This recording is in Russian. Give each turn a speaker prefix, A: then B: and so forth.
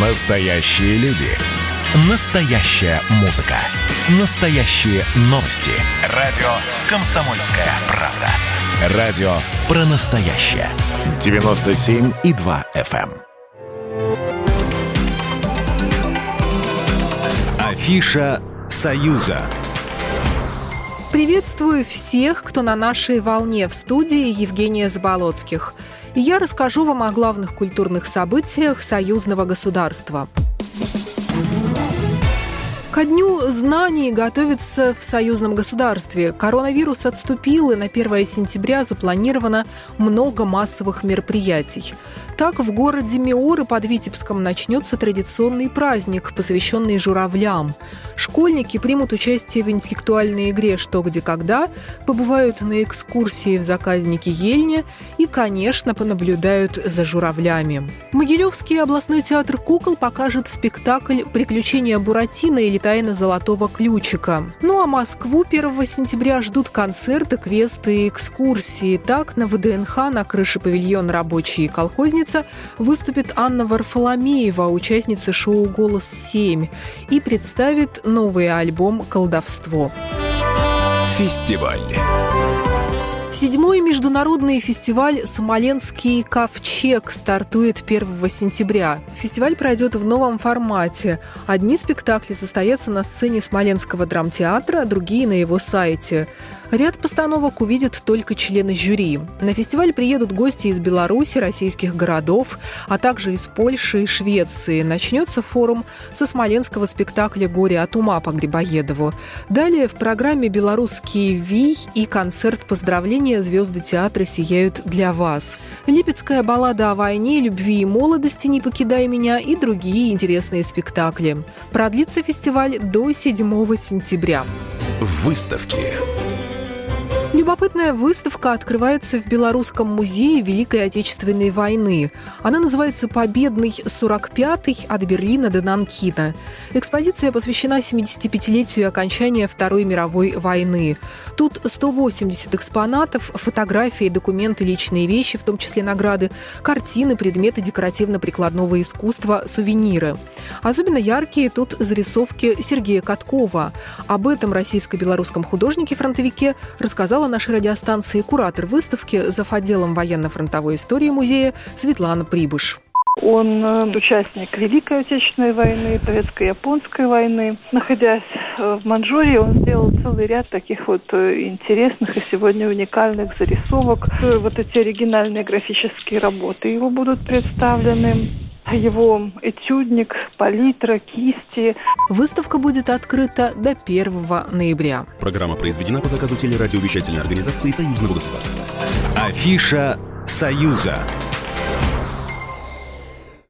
A: Настоящие люди. Настоящая музыка. Настоящие новости. Радио «Комсомольская правда». Радио про настоящее. 97,2 FM. эм. Афиша «Союза».
B: Приветствую всех, кто на нашей волне в студии Евгения Заболоцких. Я расскажу вам о главных культурных событиях союзного государства. Ко дню знаний готовится в союзном государстве. Коронавирус отступил, и на 1 сентября запланировано много массовых мероприятий. Так, в городе Миоры под Витебском начнется традиционный праздник, посвященный журавлям. Школьники примут участие в интеллектуальной игре «Что, где, когда», побывают на экскурсии в заказнике Ельня и, конечно, понаблюдают за журавлями. Могилевский областной театр кукол покажет спектакль «Приключения Буратино» или «Тайна золотого ключика». Ну а Москву 1 сентября ждут концерты, квесты и экскурсии. Так, на ВДНХ на крыше павильона «Рабочие колхозницы» выступит Анна Варфоломеева, участница шоу «Голос-7», и представит новый альбом «Колдовство».
A: Фестиваль.
B: Седьмой международный фестиваль «Смоленский ковчег» стартует 1 сентября. Фестиваль пройдет в новом формате. Одни спектакли состоятся на сцене Смоленского драмтеатра, другие на его сайте. Ряд постановок увидят только члены жюри. На фестиваль приедут гости из Беларуси, российских городов, а также из Польши и Швеции. Начнется форум со смоленского спектакля «Горе от ума» по Грибоедову. Далее в программе «Белорусский вий» и концерт поздравления звезды театра сияют для вас. Липецкая баллада о войне, любви и молодости «Не покидай меня» и другие интересные спектакли. Продлится фестиваль до 7 сентября.
A: Выставки.
B: Любопытная выставка открывается в Белорусском музее Великой Отечественной войны. Она называется «Победный 45-й от Берлина до Нанкина». Экспозиция посвящена 75-летию окончания Второй мировой войны. Тут 180 экспонатов, фотографии, документы, личные вещи, в том числе награды, картины, предметы декоративно-прикладного искусства, сувениры. Особенно яркие тут зарисовки Сергея Каткова. Об этом российско-белорусском художнике-фронтовике рассказала нашей радиостанции куратор выставки за отделом военно-фронтовой истории музея Светлана Прибыш.
C: Он э, участник Великой Отечественной войны, Турецко-Японской войны. Находясь э, в Манчжурии, он сделал целый ряд таких вот э, интересных и сегодня уникальных зарисовок. Вот эти оригинальные графические работы его будут представлены его этюдник, палитра, кисти.
B: Выставка будет открыта до 1 ноября.
A: Программа произведена по заказу телерадиовещательной организации Союзного государства. Афиша «Союза».